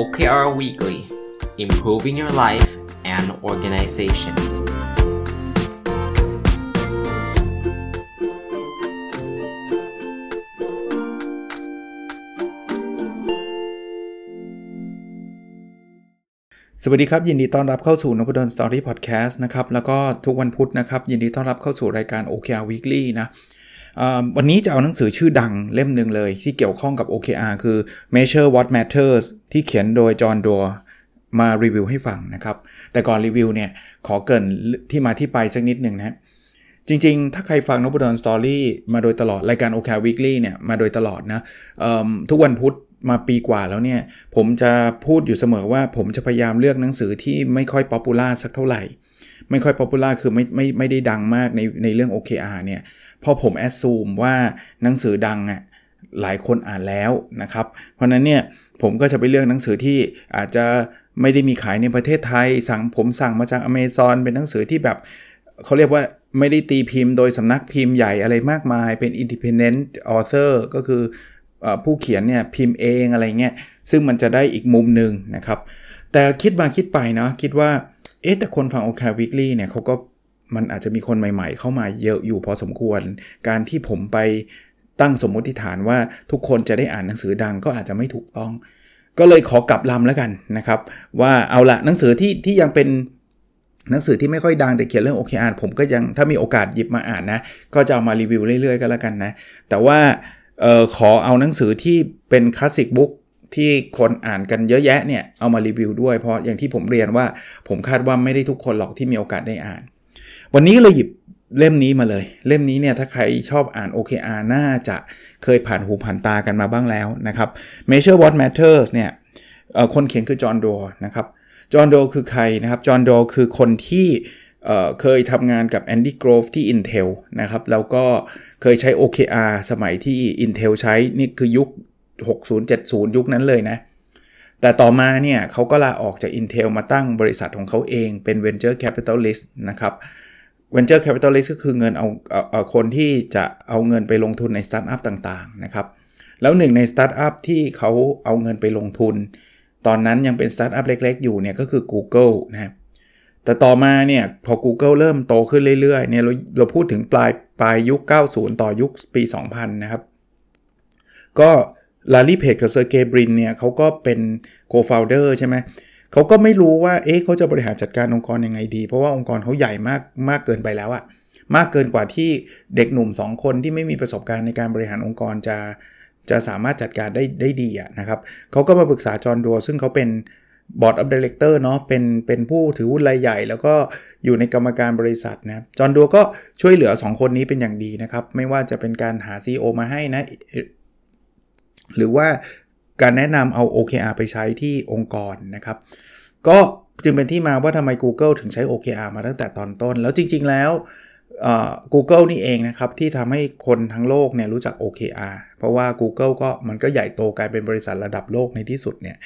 OKR Weekly Improving Your Life and Organization สวัสดีครับ ยินดีต้อนรับเข้าสู่นพดลสตอรี่พอดแคสต์นะครับ แล้วก็ทุกวันพุธนะครับ ยินดีต้อนรับเข้าสู่รายการ OKR Weekly นะ วันนี้จะเอาหนังสือชื่อดังเล่มหนึ่งเลยที่เกี่ยวข้องกับ OKR คือ Measure What Matters ที่เขียนโดยจอห์นดัวมารีวิวให้ฟังนะครับ แต่ก่อนรีวิวเนี่ย ขอเกินที่มาที่ไปสักนิดหนึ่งนะจริงๆ ถ้าใครฟังนพดลสตอรี่มาโดยตลอด รายการ OKR Weekly เนี่ย มาโดยตลอดนะทุกวันพุธมาปีกว่าแล้วเนี่ย ผมจะพูดอยู่เสมอว่าผมจะพยายามเลือกหนังสือที่ไม่ค่อยป๊อปปูล่าสักเท่าไหร่ ไม่ค่อยป๊อปปูล่าคือไม่ไม่ไม่ได้ดังมากในในเรื่อง OKR เนี่ย พราะผมแอดซูมว่าหนังสือดังอะหลายคนอ่านแล้วนะครับ เพราะนั้นเนี่ยผมก็จะไปเลือกหนังสือที่อาจจะไม่ได้มีขายในประเทศไทย สั่งผมสั่งมาจากอเมซอนเป็นหนังสือที่แบบเขาเรียกว่าไม่ได้ตีพิมพ์โดยสำนักพิมพ์ใหญ่อะไรมากมาย เป็น independent author ก็คืออผู้เขียนเนี่ยพิมพ์เองอะไรเงี้ย ซึ่งมันจะได้อีกมุมหนึ่งนะครับ แต่คิดมาคิดไปนะคิดว่า เอ๊ะแต่คนฟัง OK Weekly เนี่ยเขาก็ มันอาจจะมีคนใหม่ ๆ เข้ามาเยอะอยู่พอสมควร การที่ผมไปตั้งสมมติฐานว่าทุกคนจะได้อ่านหนังสือดังก็อาจจะไม่ถูกต้อง ก็เลยขอกลับลำแล้วกันนะครับ ว่าเอาละหนังสือที่ที่ยังเป็นหนังสือที่ไม่ค่อยดังแต่เขียนเรื่อง OKR ผมก็ยังถ้ามีโอกาสหยิบมาอ่านนะ ก็จะเอามารีวิวเรื่อยๆก็แล้วกันนะ แต่ว่าออขอเอาหนังสือที่เป็นคลาสสิกบุ๊กที่คนอ่านกันเยอะแยะเนี่ยเอามารีวิวด้วยเพราะอย่างที่ผมเรียนว่าผมคาดว่าไม่ได้ทุกคนหรอกที่มีโอกาสได้อ่าน วันนี้เลยหยิบเล่มนี้มาเลย เล่มนี้เนี่ยถ้าใครชอบอ่าน OKR น่าจะเคยผ่านหูผ่านตากันมาบ้างแล้วนะครับ Measure What Matters เนี่ยคนเขียนคือจอห์นโดนะครับจอห์นโดคือใครนะครับจอห์นโดคือคนที่เเคยทำงานกับ Andy Grove ที่ Intel นะครับ แล้วก็เคยใช้ OKR สมัยที่ Intel ใช้ นี่คือยุค 60-70 ยุคนั้นเลยนะ แต่ต่อมาเนี่ยเขาก็ลาออกจาก Intel มาตั้งบริษัทของเขาเองเป็น Venture Capitalist นะครับ Venture Capitalist ก็คือเงินเอาเอาคนที่จะเอาเงินไปลงทุนในสตาร์ทอัพต่างๆนะครับแล้วหนึ่งในสตาร์ทอัพที่เขาเอาเงินไปลงทุน ตอนนั้นยังเป็นสตาร์ทอัพเล็ก ๆ อยู่เนี่ยก็คือ Google นะครับแต่ต่อมาเนี่ยพอ Google เริ่มโตขึ้นเรื่อยๆเนี่ยเราเราพูดถึงปลายปลายยุค 90 ต่อยุคปี 2000 นะครับ ก็ลารีเพจกับเซอร์เกย์บรินเนี่ยเขาก็เป็น co-founder ใช่ไหมเขาก็ไม่รู้ว่าเอ๊ะเขาจะบริหารจัดการองค์กรยังไงดี เพราะว่าองค์กรเขาใหญ่มากมากเกินไปแล้วอะมากเกินกว่าที่เด็กหนุ่ม 2 คนที่ไม่มีประสบการณ์ในการบริหารองค์กรจะจะสามารถจัดการได้ได้ดีอะนะครับเขาก็มาปรึกษาจอห์นดัวซึ่งเขาเป็น board of director เนาะเป็นเป็นผู้ถือหุ้นรายใหญ่ แล้วก็อยู่ในกรรมการบริษัทนะจอห์นดัวก็ช่วยเหลือ 2 คนนี้เป็นอย่างดีนะครับ ไม่ว่าจะเป็นการหา CEO มาให้นะ หรือว่าการแนะนำเอา OKR ไปใช้ที่องค์กรนะครับ ก็จึงเป็นที่มาว่าทำไม Google ถึงใช้ OKR มาตั้งแต่ตอนต้น แล้วจริง ๆ แล้ว Google นี่เองนะครับ ที่ทำให้คนทั้งโลกเนี่ยรู้จัก OKR เพราะว่า Google ก็มันก็ใหญ่โตกลายเป็นบริษัทระดับโลกในที่สุดเนี่ย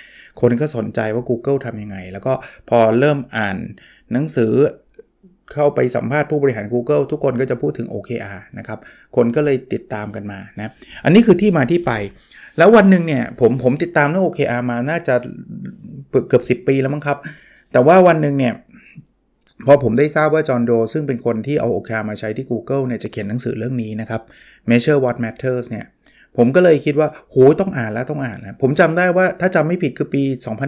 คนก็สนใจว่า Google ทำยังไง แล้วก็พอเริ่มอ่านหนังสือเข้าไปสัมภาษณ์ผู้บริหาร Google ทุกคนก็จะพูดถึง OKR นะครับ คนก็เลยติดตามกันมานะ อันนี้คือที่มาที่ไป แล้ววันหนึ่งเนี่ยผมผมติดตามเรื่อง OKR มาน่าจะเกือบ 10 ปีแล้วมั้งครับ แต่ว่าวันหนึ่งเนี่ยพอผมได้ทราบว่าจอห์นโด ซึ่งเป็นคนที่เอา OKR มาใช้ที่ Google เนี่ยจะเขียนหนังสือเรื่องนี้นะครับ Measure What Matters เนี่ยผมก็เลยคิดว่าโหต้องอ่านแล้วต้องอ่านนะผมจำได้ว่าถ้าจำไม่ผิดคือปี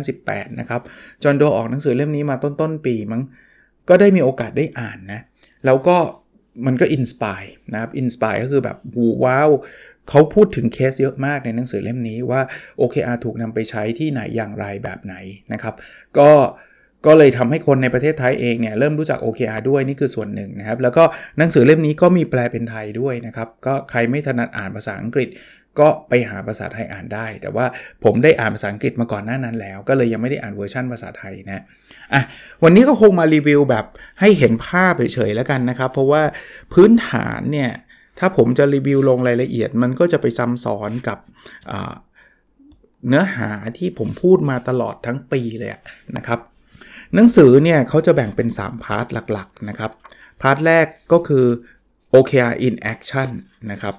2018 นะครับจอห์นโดออกหนังสือเล่มนี้มาต้นต้นปีมั้งก็ได้มีโอกาสได้อ่านนะแล้วก็ มันก็ inspire นะครับ inspire ก็คือแบบว้าวเขาพูดถึงเคสเยอะมากในหนังสือเล่มนี้ว่า OKR ถูกนำไปใช้ที่ไหนอย่างไรแบบไหนนะครับ ก็ก็เลยทำให้คนในประเทศไทยเองเนี่ยเริ่มรู้จัก OKR ด้วยนี่คือส่วนหนึ่งนะครับ แล้วก็หนังสือเล่มนี้ก็มีแปลเป็นไทยด้วยนะครับ ก็ใครไม่ถนัดอ่านภาษาอังกฤษ ก็ไปหาภาษาไทยอ่านได้ แต่ว่าผมได้อ่านภาษาอังกฤษมาก่อนหน้านั้นแล้ว ก็เลยยังไม่ได้อ่านเวอร์ชันภาษาไทยนะอะวันนี้ก็คงมารีวิวแบบให้เห็นภาพเฉยๆแล้วกันนะครับ เพราะว่าพื้นฐานเนี่ยถ้าผมจะรีวิวลงรายละเอียด มันก็จะไปซ้ำซ้อนกับเนื้อหาที่ผมพูดมาตลอดทั้งปีเลยนะครับ หนังสือเนี่ยเขาจะแบ่งเป็น 3 part หลักๆนะครับ part แรกก็คือ OKR in action นะครับ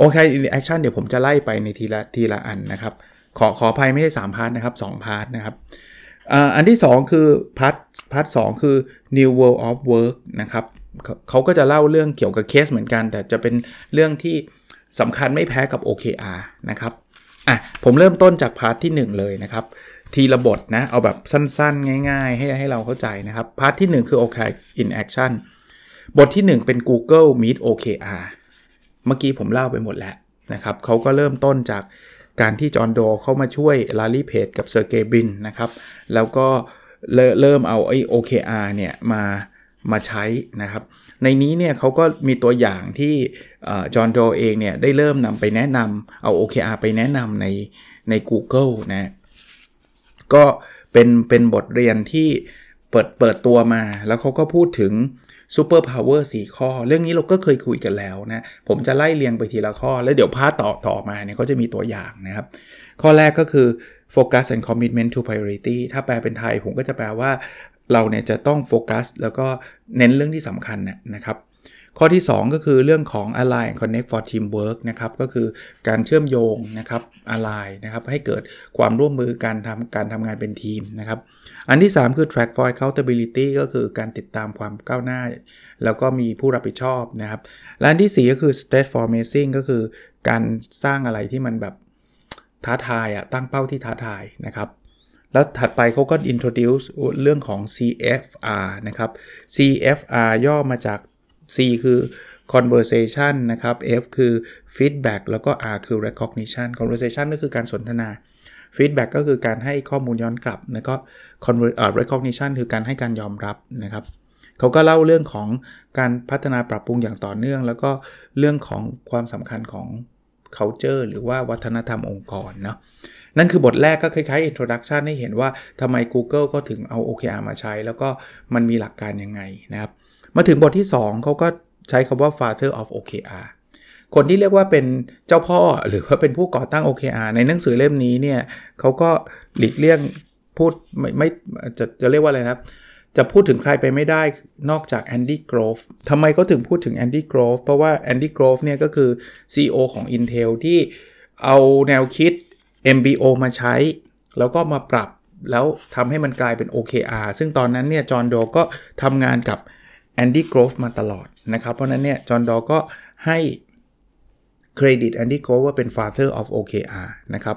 OKR in action เดี๋ยวผมจะไล่ไปในทีละทีละอันนะครับ ขอขออภัยไม่ใช่3 part นะครับ2 part นะครับอันที่ 2 คือ part part สองคือ New World of Work นะครับเขาเขาก็จะเล่าเรื่องเกี่ยวกับเคสเหมือนกัน แต่จะเป็นเรื่องที่สำคัญไม่แพ้กับ OKR นะครับอะผมเริ่มต้นจาก part ที่ 1 เลยนะครับ ทีละบทนะ เอาแบบสั้นๆ ง่ายๆ ให้ให้เราเข้าใจนะครับ part ที่ 1 คือ OKR in action บทที่ 1 เป็น Google Meet OKR เมื่อกี้ผมเล่าไปหมดแล้วนะครับเขาก็เริ่มต้นจากการที่จอห์นโดเข้ามาช่วยลารีเพจกับเซอร์เกย์บินนะครับแล้วก็เริ่มเอาไอ้ OKR เนี่ยมามาใช้นะครับ ในนี้เนี่ยเขาก็มีตัวอย่างที่จอห์นโดเองเนี่ยได้เริ่มนำไปแนะนำเอา OKR ไปแนะนำในใน Google นะก็เป็นเป็นบทเรียนที่เปิดเปิดตัวมา แล้วเขาก็พูดถึง superpower สี่ข้อ เรื่องนี้เราก็เคยคุยกันแล้วนะ ผมจะไล่เรียงไปทีละข้อ แล้วเดี๋ยว part ต่อต่อมาเนี่ยเขาจะมีตัวอย่างนะครับ ข้อแรกก็คือ focus and commitment to priority ถ้าแปลเป็นไทยผมก็จะแปลว่าเราเนี่ยจะต้องโฟกัสแล้วก็เน้นเรื่องที่สำคัญนะครับ ข้อที่ 2 ก็คือเรื่องของ align connect for teamwork นะครับก็คือการเชื่อมโยงนะครับ align นะครับให้เกิดความร่วมมือการทำการทำงานเป็นทีมนะครับอันที่ 3 คือ track for accountability ก็คือการติดตามความก้าวหน้า แล้วก็มีผู้รับผิดชอบนะครับและอันที่ 4 ก็คือ state for amazing ก็คือการสร้างอะไรที่มันแบบท้าทายอะตั้งเป้าที่ท้าทายนะครับแล้วถัดไปเขาก็ introduce เรื่องของ CFR นะครับ CFR ย่อมาจาก C คือ conversation นะครับ F คือ feedback แล้วก็ R คือ recognition conversation ก็คือการสนทนา feedback ก็คือการให้ข้อมูลย้อนกลับ แล้วก็ recognition คือการให้การยอมรับนะครับเขาก็เล่าเรื่องของการพัฒนาปรับปรุงอย่างต่อเนื่อง แล้วก็เรื่องของความสำคัญของ culture หรือว่าวัฒนธรรมองค์กรเนาะนั่นคือบทแรกก็คล้ายๆ introduction ให้เห็นว่าทำไม Google ก็ถึงเอา OKR มาใช้ แล้วก็มันมีหลักการยังไงนะครับ มาถึงบทที่ 2 เขาก็ใช้คำว่า father of OKR คนที่เรียกว่าเป็นเจ้าพ่อหรือว่าเป็นผู้ก่อตั้ง OKR ในหนังสือเล่มนี้เนี่ยเขาก็หลีกเลี่ยงพูดไม่ไม่จะจะเรียกว่าอะไรนะครับ จะพูดถึงใครไปไม่ได้นอกจากแอนดี้โกรฟทำไมเขาถึงพูดถึงแอนดี้โกรฟเพราะว่าแอนดี้โกรฟเนี่ยก็คือ CEO ของ Intel ที่เอาแนวคิด MBO มาใช้ แล้วก็มาปรับแล้วทำให้มันกลายเป็น OKR ซึ่งตอนนั้นเนี่ยจอห์นโดก็ทำงานกับ แอนดี้โกรฟมาตลอดนะครับ เพราะนั้นเนี่ยจอห์นดอก็ให้เครดิตแอนดี้โกรฟว่าเป็น father of OKR นะครับ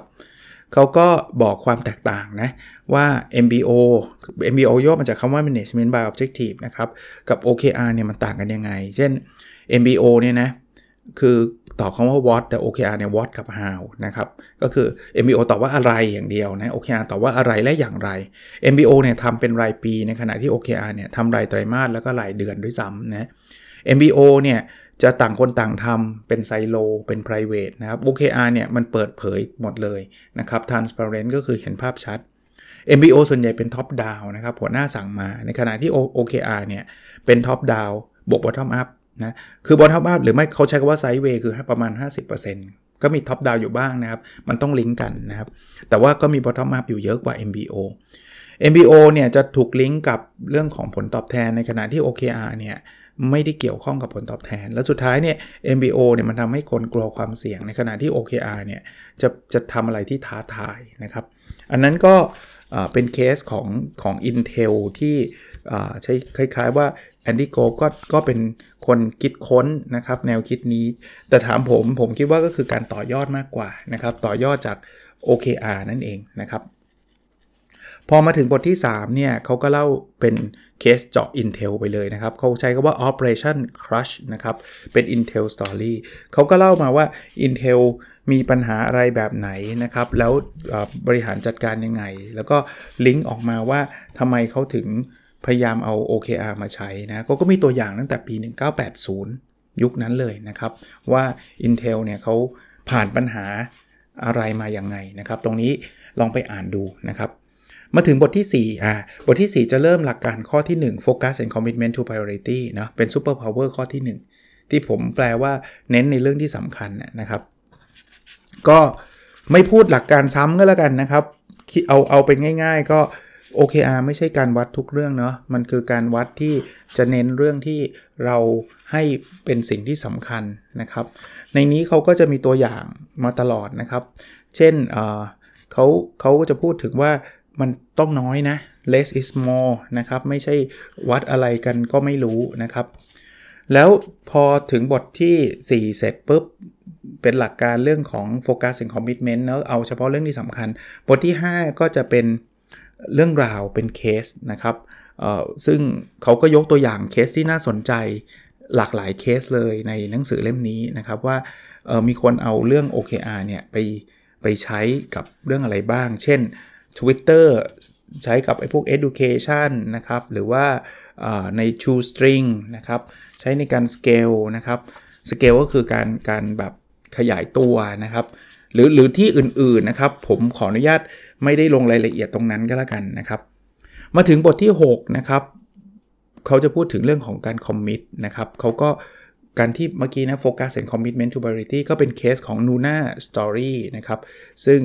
เขาก็บอกความแตกต่างนะ ว่า MBO MBO ย่อมาจากคำว่า management by objective นะครับ กับ OKR เนี่ยมันต่างกันยังไง เช่น MBO เนี่ยนะ คือ ตอบคำว่า what แต่ OKR เนี่ย what กับ how นะครับ ก็คือ MBO ตอบว่าอะไรอย่างเดียวนะ OKR ตอบว่าอะไรและอย่างไร MBO เนี่ยทำเป็นรายปีในขณะที่ OKR เนี่ยทำรายไตรมาสแล้วก็รายเดือนด้วยซ้ำนะ MBO เนี่ยจะต่างคนต่างทำเป็นไซโล เป็น private นะครับ OKR เนี่ยมันเปิดเผยหมดเลยนะครับ transparent ก็คือเห็นภาพชัด MBO ส่วนใหญ่เป็น top down นะครับหัวหน้าสั่งมาในขณะที่ OKR เนี่ยเป็น top down บวก bottom up นะคือ bottom up หรือไม่เขาใช้คำว่า sideway คือประมาณ 50%ก็มี top down อยู่บ้างนะครับ มันต้องลิงก์กันนะครับ แต่ว่าก็มี bottom up อยู่เยอะกว่า MBO MBO เนี่ยจะถูกลิงก์กับเรื่องของผลตอบแทนในขณะที่ OKR เนี่ยไม่ได้เกี่ยวข้องกับผลตอบแทน แล้วสุดท้ายเนี่ย MBO เนี่ยมันทำให้คนกลัวความเสี่ยง ในขณะที่ OKR เนี่ยจะจะทำอะไรที่ท้าทายนะครับ อันนั้นก็เป็นเคสของของ Intel ที่ใช้คล้ายๆว่า Andy Grove ก็ก็เป็นคนคิดค้นนะครับแนวคิดนี้ แต่ถามผมผมคิดว่าก็คือการต่อยอดมากกว่านะครับต่อยอดจาก OKR นั่นเองนะครับ พอมาถึงบทที่ 3 เนี่ยเขาก็เล่าเป็นเคสเจาะ Intel ไปเลยนะครับ เขาใช้คำว่า Operation Crush นะครับ เป็น Intel Story เขาก็เล่ามาว่า Intel มีปัญหาอะไรแบบไหนนะครับ แล้วบริหารจัดการยังไง แล้วก็ลิงก์ออกมาว่าทำไมเขาถึง พยายามเอา OKR มาใช้นะเขาก็มีตัวอย่างตั้งแต่ปี 1980 ยุคนั้นเลยนะครับ ว่า Intel เนี่ยเขาผ่านปัญหาอะไรมาอย่างไงนะครับ ตรงนี้ลองไปอ่านดูนะครับ มาถึงบทที่ 4 อ่า บทที่ 4 จะเริ่มหลักการข้อที่ 1 focus and commitment to priority นะเป็น super power ข้อที่ 1 ที่ผมแปลว่าเน้นในเรื่องที่สำคัญนะครับ ก็ไม่พูดหลักการซ้ำก็แล้วกันนะครับ เอาเอาเป็นง่าย ๆ ก็ OKR ไม่ใช่การวัดทุกเรื่องเนาะมันคือการวัดที่จะเน้นเรื่องที่เราให้เป็นสิ่งที่สำคัญนะครับ ในนี้เขาก็จะมีตัวอย่างมาตลอดนะครับ เช่นเขาเขาจะพูดถึงว่ามันต้องน้อยนะ less is more นะครับ ไม่ใช่วัดอะไรกันก็ไม่รู้นะครับ แล้วพอถึงบทที่ 4 เสร็จปุ๊บ เป็นหลักการเรื่องของ focus and commitment แล้วเอาเฉพาะเรื่องที่สำคัญ บทที่ 5 ก็จะเป็น เรื่องราวเป็นเคสนะครับซึ่งเขาก็ยกตัวอย่างเคสที่น่าสนใจหลากหลายเคสเลยในหนังสือเล่มนี้นะครับว่ามีคนเอาเรื่อง OKR เนี่ยไปไปใช้กับเรื่องอะไรบ้าง เช่น Twitter ใช้กับไอ้พวก education นะครับ หรือว่าใน True String นะครับ ใช้ในการ scale นะครับ scale ก็คือการการแบบขยายตัวนะครับ หรือหรือที่อื่นๆนะครับ ผมขออนุญาต ไม่ได้ลงรายละเอียดตรงนั้นก็แล้วกันนะครับ มาถึงบทที่ 6 นะครับ เขาจะพูดถึงเรื่องของการ commit นะครับเขาก็การที่เมื่อกี้นะ focus and commitment to priority ก็เป็นเคสของ Nuna Story นะครับ ซึ่ง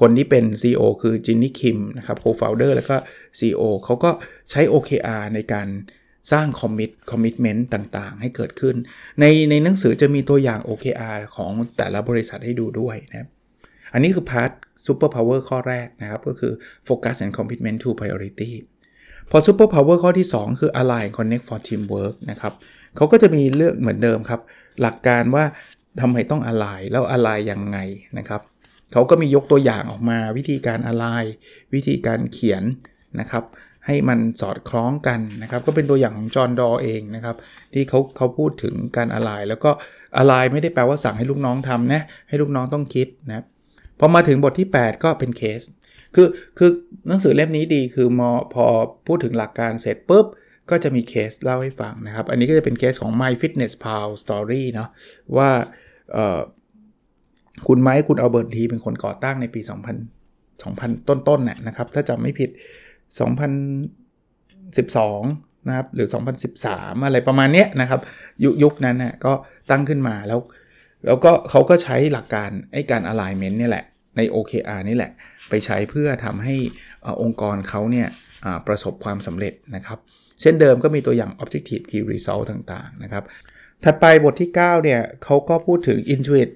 คนที่เป็น CEO คือจินนี่คิมนะครับ co-founder แล้วก็ CEO เขาก็ใช้ OKR ในการสร้าง commit commitment ต่างๆ ให้เกิดขึ้น ในในหนังสือจะมีตัวอย่าง OKR ของแต่ละบริษัทให้ดูด้วยนะ อันนี้คือ part super power ข้อแรกนะครับ ก็คือ focus and commitment to priority พอ super power ข้อที่ 2 คือ align connect for teamwork นะครับเขาก็จะมีเรื่องเหมือนเดิมครับ หลักการว่าทำไมต้อง align แล้ว align ยังไงนะครับเขาก็มียกตัวอย่างออกมาวิธีการ align วิธีการเขียนนะครับให้มันสอดคล้องกันนะครับ ก็เป็นตัวอย่างของจอห์นดอเองนะครับ ที่เขาเขาพูดถึงการอะไลแล้วก็อะไลไม่ได้แปลว่าสั่งให้ลูกน้องทำนะให้ลูกน้องต้องคิดนะ พอมาถึงบทที่ 8 ก็เป็นเคส คือคือหนังสือเล่มนี้ดีคือมอพอพูดถึงหลักการเสร็จปุ๊บ ก็จะมีเคสเล่าให้ฟังนะครับ อันนี้ก็จะเป็นเคสของ My Fitness Pal Story เนาะว่าคุณไมค์คุณเอัลเบิร์ตทีเป็นคนก่อตั้งในปี 2000 2000 ต้นๆน่นะครับ ถ้าจำไม่ผิด 2012 นะครับ หรือ 2013 อะไรประมาณเนี้ยนะครับ ยุยุคนั้นน่ะก็ตั้งขึ้นมาแล้ว แล้วก็เขาก็ใช้หลักการไอ้การ alignment นี่แหละ ใน OKR นี่แหละ ไปใช้เพื่อทำให้อองค์กรเขาเนี่ยประสบความสำเร็จนะครับ เช่นเดิมก็มีตัวอย่าง objective key result ต่างๆนะครับ ถัดไปบทที่ 9 เนี่ยเขาก็พูดถึง intuit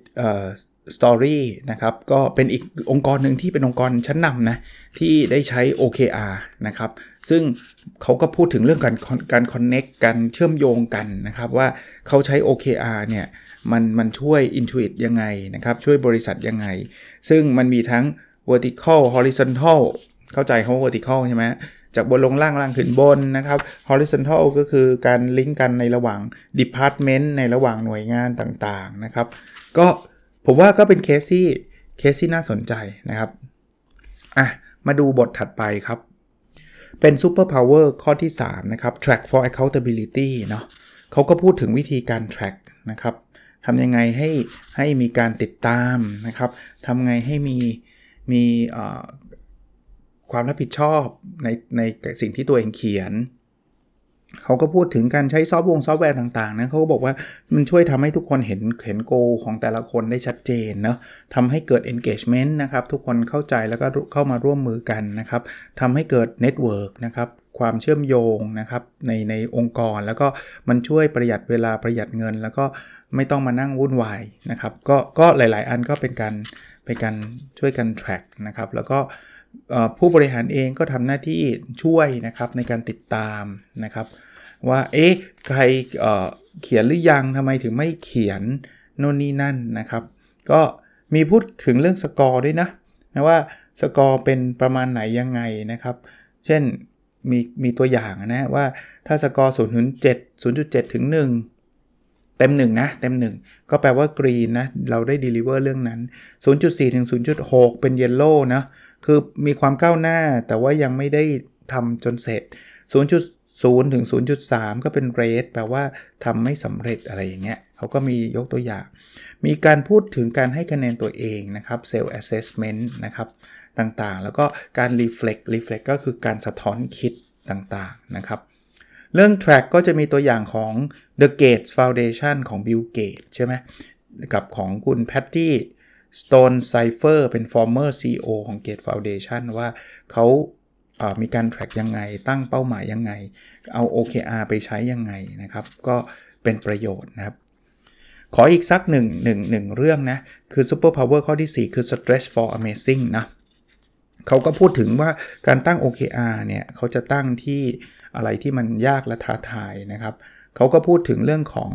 Story นะครับก็เป็นอีกองค์กรหนึ่งที่เป็นองค์กรชั้นนำนะ ที่ได้ใช้ OKR นะครับ ซึ่งเขาก็พูดถึงเรื่องการการ connect กันเชื่อมโยงกันนะครับ ว่าเขาใช้ OKR เนี่ย มันมันช่วย Intuit ยังไงนะครับ ช่วยบริษัทยังไง ซึ่งมันมีทั้ง vertical horizontal เข้าใจเขา vertical ใช่ไหมจากบนลงล่างล่างขึ้นบนนะครับ horizontal ก็คือการลิงก์กันในระหว่าง department ในระหว่างหน่วยงานต่างๆนะครับ ก็ผมว่าก็เป็นเคสที่เคสที่น่าสนใจนะครับอะมาดูบทถัดไปครับ เป็น Super Power ข้อที่ 3 นะครับ Track for Accountability เนาะเขาก็พูดถึงวิธีการ track นะครับ ทำยังไงให้ให้มีการติดตามนะครับทำไงให้มีมีความรับผิดชอบในในสิ่งที่ตัวเองเขียน เขาก็พูดถึงการใช้ซอฟต์วงซอฟต์แวร์ต่างๆนะเขาก็บอกว่ามันช่วยทำให้ทุกคนเห็นเห็น goal ของแต่ละคนได้ชัดเจนเนาะทำให้เกิด engagement นะครับ ทุกคนเข้าใจแล้วก็เข้ามาร่วมมือกันนะครับทำให้เกิด network นะครับความเชื่อมโยงนะครับในในองค์กรแล้วก็มันช่วยประหยัดเวลาประหยัดเงิน แล้วก็ ไม่ต้องมานั่งวุ่นวายนะครับก็ก็หลาย ๆ อันก็เป็นการเป็นการช่วยกัน track นะครับแล้วก็ผู้บริหารเองก็ทำหน้าที่ช่วยนะครับในการติดตามนะครับ ว่าเอ๊ะใครเเขียนหรือยังทำไมถึงไม่เขียนโน่นนี่นั่นนะครับ ก็มีพูดถึงเรื่องสกอร์ด้วยนะนะว่าสกอร์เป็นประมาณไหนยังไงนะครับ เช่นมีมีตัวอย่างนะว่าถ้าสกอร์0ถึง7 0.7 ถึง 1 เต็ม1นะเต็ม 1 ก็แปลว่ากรีนนะเราได้ deliver เรื่องนั้น 0.4 ถึง 0.6 เป็นเยลโล่นะคือมีความก้าวหน้าแต่ว่ายังไม่ได้ทำจนเสร็จ 0.0 ถึง 0.3 ก็เป็นเรทแปลว่าทำไม่สำเร็จอะไรอย่างเงี้ยเขาก็มียกตัวอย่าง มีการพูดถึงการให้คะแนนตัวเองนะครับ self assessment นะครับต่างๆ แล้วก็การ reflect reflect ก็คือการสะท้อนคิดต่างๆนะครับ เรื่อง track ก็จะมีตัวอย่างของ The Gates Foundation ของ Bill Gates ใช่ไหมกับของคุณ Patty Stone Cipher เป็น former CEO ของ Gates Foundation ว่าเขาามีการ track ยังไง ตั้งเป้าหมายยังไง เอา OKR ไปใช้ยังไงนะครับ ก็เป็นประโยชน์นะครับ ขออีกสักหนึ่งหนึ่งหนึ่งเรื่องนะ คือ super power ข้อที่ 4 คือ stretch for amazing นะเขาก็พูดถึงว่าการตั้ง OKR เนี่ยเขาจะตั้งที่ อะไรที่มันยากและท้าทายนะครับเขาก็พูดถึงเรื่องของ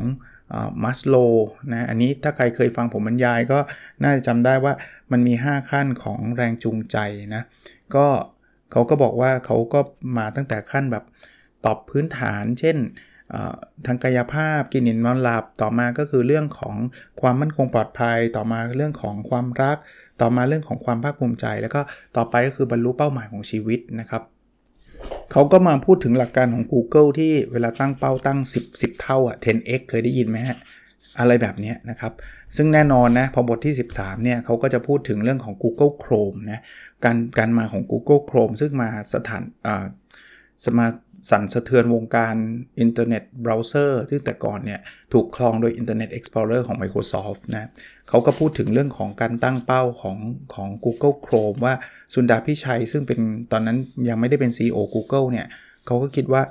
มัสโลนะอันนี้ถ้าใครเคยฟังผมบรรยายก็น่าจะจำได้ว่ามันมี 5 ขั้นของแรงจูงใจนะก็เขาก็บอกว่าเขาก็มาตั้งแต่ขั้นแบบตอบพื้นฐาน เช่นทางกายภาพกินอิ่มนอนหลับต่อมาก็คือเรื่องของความมั่นคงปลอดภัย ต่อมาเรื่องของความรัก ต่อมาเรื่องของความภาคภูมิใจ แล้วก็ต่อไปก็คือบรรลุเป้าหมายของชีวิตนะครับ เขาก็มาพูดถึงหลักการของ Google ที่เวลาตั้งเป้าตั้ง 10 10 เท่าอะ 10x เคยได้ยินไหมฮะ อะไรแบบนี้นะครับ ซึ่งแน่นอนนะ พอบทที่ 13 เนี่ยเขาก็จะพูดถึงเรื่องของ Google Chrome นะ การการมาของ Google Chrome ซึ่งมาสถานสมา สั่นสะเทือนวงการอินเทอร์เน็ตเบราว์เซอร์ที่แต่ก่อนเนี่ยถูกครองโดย Internet Explorer ของ Microsoft นะเขาก็พูดถึงเรื่องของการตั้งเป้าของของ Google Chrome ว่าสุนดาพิชัย ซึ่งเป็นตอนนั้นยังไม่ได้เป็น CEO Google เนี่ยเขาก็คิดว่า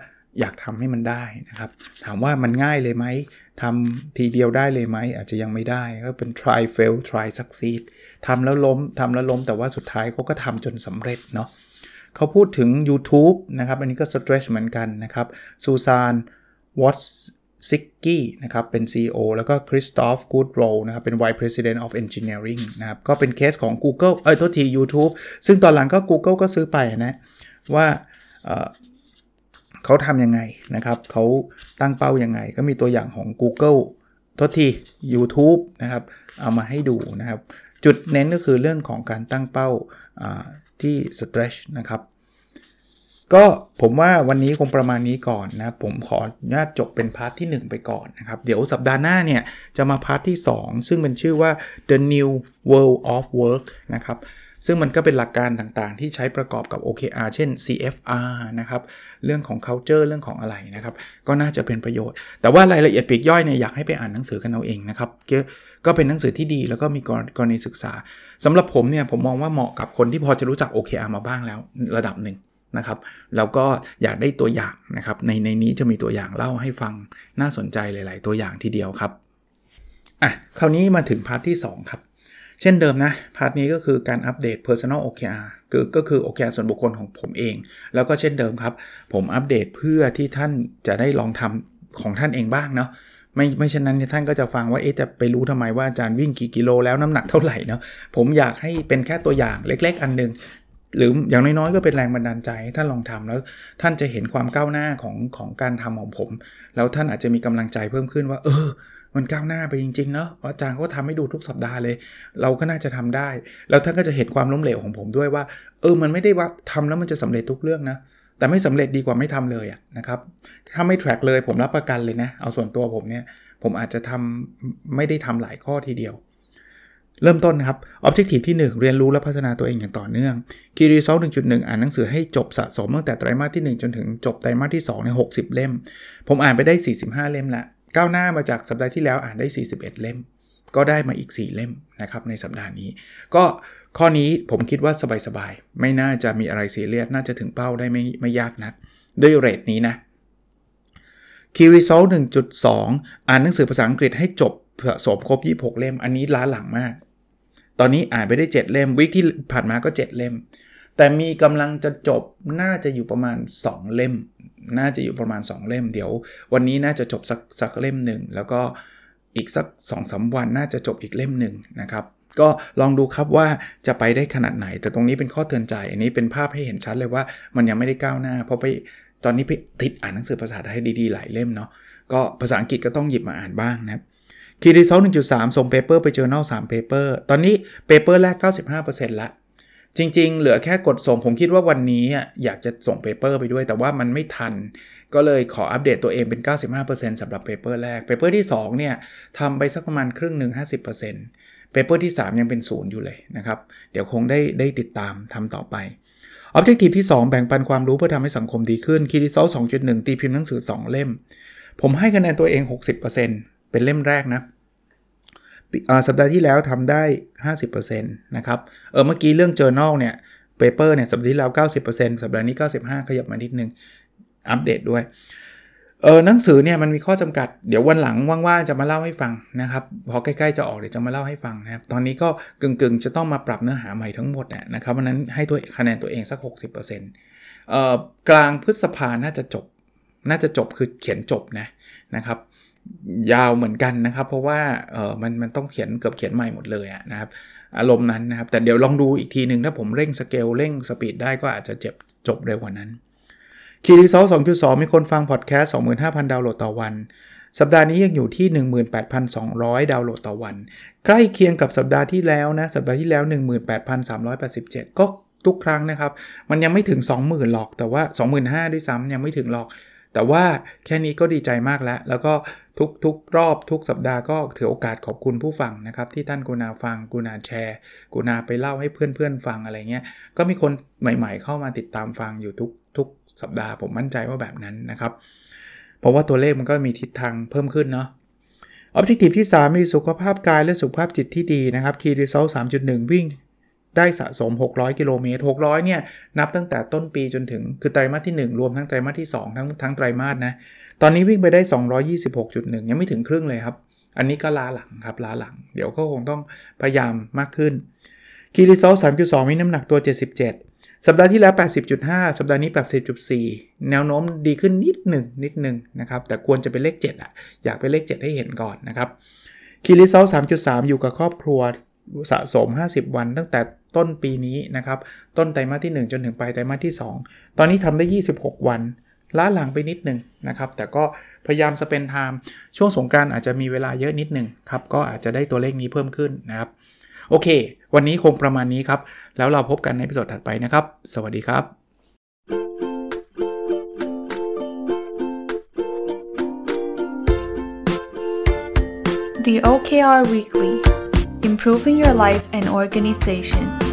อยากทำให้มันได้นะครับ ถามว่ามันง่ายเลยไหมทำทีเดียวได้เลยไหม อาจจะยังไม่ได้ ก็เป็น try fail try succeed ทำแล้วล้มทำแล้วล้มแต่ว่าสุดท้ายเขาก็ทำจนสำเร็จเนาะ เขาพูดถึง YouTube นะครับ อันนี้ก็ stretch เหมือนกันนะครับซูซานวอตซิกกี้นะครับเป็น CEO แล้วก็คริสตอฟกูดโรนะครับเป็น Vice President of Engineering นะครับก็เป็นเคสของ Google เอ้ยโทษที YouTube ซึ่งตอนหลังก็ Google ก็ซื้อไปนะว่าเขาทำยังไงนะครับเขาตั้งเป้ายังไง ก็มีตัวอย่างของ Google โทษที YouTube นะครับเอามาให้ดูนะครับ จุดเน้นก็คือเรื่องของการตั้งเป้า ที่ stretch นะครับ ก็ผมว่าวันนี้คงประมาณนี้ก่อนนะ ผมขออนุญาตจบเป็น part ที่ 1 ไปก่อนนะครับ เดี๋ยวสัปดาห์หน้าเนี่ย จะมา part ที่ 2 ซึ่งเป็นชื่อว่า the new world of work นะครับ ซึ่งมันก็เป็นหลักการต่างๆ ที่ใช้ประกอบกับ OKR เช่น CFR นะครับ เรื่องของ culture เรื่องของอะไรนะครับ ก็น่าจะเป็นประโยชน์ แต่ว่ารายละเอียดปีกย่อยเนี่ยอยากให้ไปอ่านหนังสือกันเอาเองนะครับ ก็เป็นหนังสือที่ดีแล้วก็มีกรณีศึกษาสำหรับผมเนี่ยผมมองว่าเหมาะกับคนที่พอจะรู้จัก OKR มาบ้างแล้วระดับหนึ่งนะครับแล้วก็อยากได้ตัวอย่างนะครับ ในในนี้จะมีตัวอย่างเล่าให้ฟังน่าสนใจหลาย ๆ ตัวอย่างทีเดียวครับอะคราวนี้มาถึง part ที่ 2 ครับ เช่นเดิมนะ part นี้ก็คือการอัปเดต Personal OKR คือก็คือ OKR ส่วนบุคคลของผมเอง แล้วก็เช่นเดิมครับ ผมอัปเดตเพื่อที่ท่านจะได้ลองทำของท่านเองบ้างเนาะไม่ไม่เช่นนั้นท่านก็จะฟังว่าเอ๊ะจะไปรู้ทำไมว่าอาจารย์วิ่งกี่กิโลแล้วน้ำหนักเท่าไหร่เนาะผมอยากให้เป็นแค่ตัวอย่างเล็ก ๆ อันนึง หรืออย่างน้อยๆก็เป็นแรงบันดาลใจท่านลองทำแล้วท่านจะเห็นความก้าวหน้าของของการทำของผม แล้วท่านอาจจะมีกำลังใจเพิ่มขึ้นว่า เออ มันก้าวหน้าไปจริงๆเนาะอาจารย์ก็ทำให้ดูทุกสัปดาห์เลย เราก็น่าจะทำได้ แล้วท่านก็จะเห็นความล้มเหลวของผมด้วยว่า เออมันไม่ได้ว่าทำแล้วมันจะสำเร็จทุกเรื่องนะแต่ไม่สำเร็จดีกว่าไม่ทำเลยะนะครับถ้าไม่แทร็กเลยผมรับประกันเลยนะเอาส่วนตัวผมเนี่ยผมอาจจะทำไม่ได้ทำหลายข้อทีเดียว เริ่มต้นนะครับ Objective ที่ 1 เรียนรู้และพัฒนาตัวเองอย่างต่อเนื่อง Key Result 1.1 อ่านหนังสือให้จบสะสมตั้งแต่ไตรมาสที่ 1 จนถึงจบไตรมาสที่2ใน60 เล่ม ผมอ่านไปได้ 45 เล่มละ ก้าวหน้ามาจากสัปดาห์ที่แล้วอ่านได้ 41 เล่ม ก็ได้มาอีก 4 เล่มนะครับในสัปดาห์นี้ ก็ข้อนี้ผมคิดว่าสบายๆ ไม่น่าจะมีอะไรเสียเรียดน่าจะถึงเป้าได้ไม่ไม่ยากนัก ด้วยเรทนี้นะ Key Result 1.2 อ่านหนังสือภาษาอังกฤษให้จบสะสมครบ 26 เล่ม อันนี้ล้าหลังมาก ตอนนี้อ่านไปได้ 7 เล่มวิกที่ผ่านมาก็ 7 เล่ม แต่มีกำลังจะจบน่าจะอยู่ประมาณ 2 เล่ม น่าจะอยู่ประมาณ 2 เล่ม เดี๋ยว วันนี้น่าจะจบสักสักเล่มหนึ่ง แล้วก็อีกสัก2อสวันน่าจะจบอีกเล่มหนึ่งนะครับก็ลองดูครับว่าจะไปได้ขนาดไหน แต่ตรงนี้เป็นข้อเตือนใจ อันนี้เป็นภาพให้เห็นชัดเลยว่ามันยังไม่ได้ก้าวหน้า เพราะไปตอนนี้ไปติดอ่านหนังสือภาษาไทยดีๆ หลายเล่มเนาะก็ภาษาอังกฤษก็ต้องหยิบมาอ่านบ้างนะครับ key result 1.3 ส่ง paper ไป journal 3 paper ตอนนี้ paper แรก 95%ละ จริง ๆ เหลือแค่กดส่งผมคิดว่าวันนี้อยากจะส่ง paper ไปด้วย แต่ว่ามันไม่ทัน ก็เลยขออัปเดตตัวเองเป็น 95%สำหรับ paper แรก paper ที่2เนี่ยทำไปสักประมาณครึ่งหนึ่ง50% paper ที่ 3 ยังเป็นศูนย์อยู่เลยนะครับ เดี๋ยวคงได้ได้ติดตามทำต่อไป Objective ที่ 2 แบ่งปันความรู้เพื่อทำให้สังคมดีขึ้น key result 2.1 ตีพิมพ์หนังสือ 2 เล่ม ผมให้คะแนนตัวเอง 60%เป็นเล่มแรกนะ สัปดาห์ที่แล้วทำได้ 50%นะครับ เออเมื่อกี้เรื่อง journal เนี่ยเปเปอร์เนี่ยสัปดาห์ที่แล้ว 90%สัปดาห์นี้ 95 ขยับมานิดนึง อัปเดตด้วย เออหนังสือเนี่ยมันมีข้อจำกัด เดี๋ยววันหลังว่างๆจะมาเล่าให้ฟังนะครับ พอใกล้ๆจะออกเดี๋ยวจะมาเล่าให้ฟังนะครับ ตอนนี้ก็กึ่งๆ จะต้องมาปรับเนื้อหาใหม่ทั้งหมดนะครับวันนั้นให้ตัวคะแนนตัวเองสัก 60%เอ่อกลางพฤษภาน่าจะจบ น่าจะจบคือเขียนจบนะนะครับ ยาวเหมือนกันนะครับ เพราะว่าเออมันมันต้องเขียนเกือบเขียนใหม่หมดเลยนะครับ อารมณ์นั้นนะครับ แต่เดี๋ยวลองดูอีกทีหนึ่งถ้าผมเร่งสเกลเร่ง speed ได้ก็อาจจะเจ็บจบเร็วกว่านั้น Key Result 2.2 มีคนฟังพอดแคสต์ 25,000 ดาวน์โหลดต่อวัน สัปดาห์นี้ยังอยู่ที่ 18,200 ดาวน์โหลดต่อวัน ใกล้เคียงกับสัปดาห์ที่แล้วนะ สัปดาห์ที่แล้ว 18,387 ก็ทุกครั้งนะครับ มันยังไม่ถึง 20,000 หรอก แต่ว่า 25,000 ด้วยซ้ำยังไม่ถึงหรอก แต่ว่าแค่นี้ก็ดีใจมากแล้ว แล้วก็ ทุกทุกรอบทุกสัปดาห์ก็ถือโอกาสขอบคุณผู้ฟังนะครับ ที่ท่านกรุณาฟังกรุณาแชร์ กุณาไปเล่าให้เพื่อนๆฟังอะไรเงี้ยก็มีคนใหม่ๆ เข้ามาติดตามฟังอยู่ทุกทุกสัปดาห์ผมมั่นใจว่าแบบนั้นนะครับ เพราะว่าตัวเลขมันก็มีทิศทางเพิ่มขึ้นเนาะ Objective ที่ 3 มีสุขภาพกายและสุขภาพจิตที่ดีนะครับ Key Result 3.1วิ่ง ได้สะสม 600 กิโลเมตร 600 เนี่ย นับตั้งแต่ต้นปีจนถึง คือไตรมาสที่ 1 รวมทั้งไตรมาสที่ 2 ทั้งทั้งไตรมาสนะ ตอนนี้วิ่งไปได้ 226.1 ยังไม่ถึงครึ่งเลยครับ อันนี้ก็ล้าหลังครับล้าหลัง เดี๋ยวก็คงต้องพยายามมากขึ้น Key Result 3.2 มีน้ำหนักตัว 77 สัปดาห์ที่แล้ว 80.5 สัปดาห์นี้ 80.4 แนวโน้มดีขึ้นนิดหนึ่งนิดหนึ่งนะครับ แต่ควรจะเป็นเลข 7อะ อยากเป็นเลข 7 ให้เห็นก่อนนะครับคีรีเซล3.3 อยู่กับครอบครัวสะสม 50 วันตั้งแต่ ต้นปีนี้นะครับ ต้นไตรมาสที่ 1 จนถึงปลายไตรมาสที่ 2 ตอนนี้ทำได้ 26 วันล้าหลังไปนิดหนึ่งนะครับ แต่ก็พยายามสเปนไทม์ช่วงสงการอาจจะมีเวลาเยอะนิดหนึ่งครับ ก็อาจจะได้ตัวเลขนี้เพิ่มขึ้นนะครับ โอเค วันนี้คงประมาณนี้ครับ แล้วเราพบกันในพิสดถัดไปนะครับ สวัสดีครับ The OKR Weekly Improving Your Life and Organization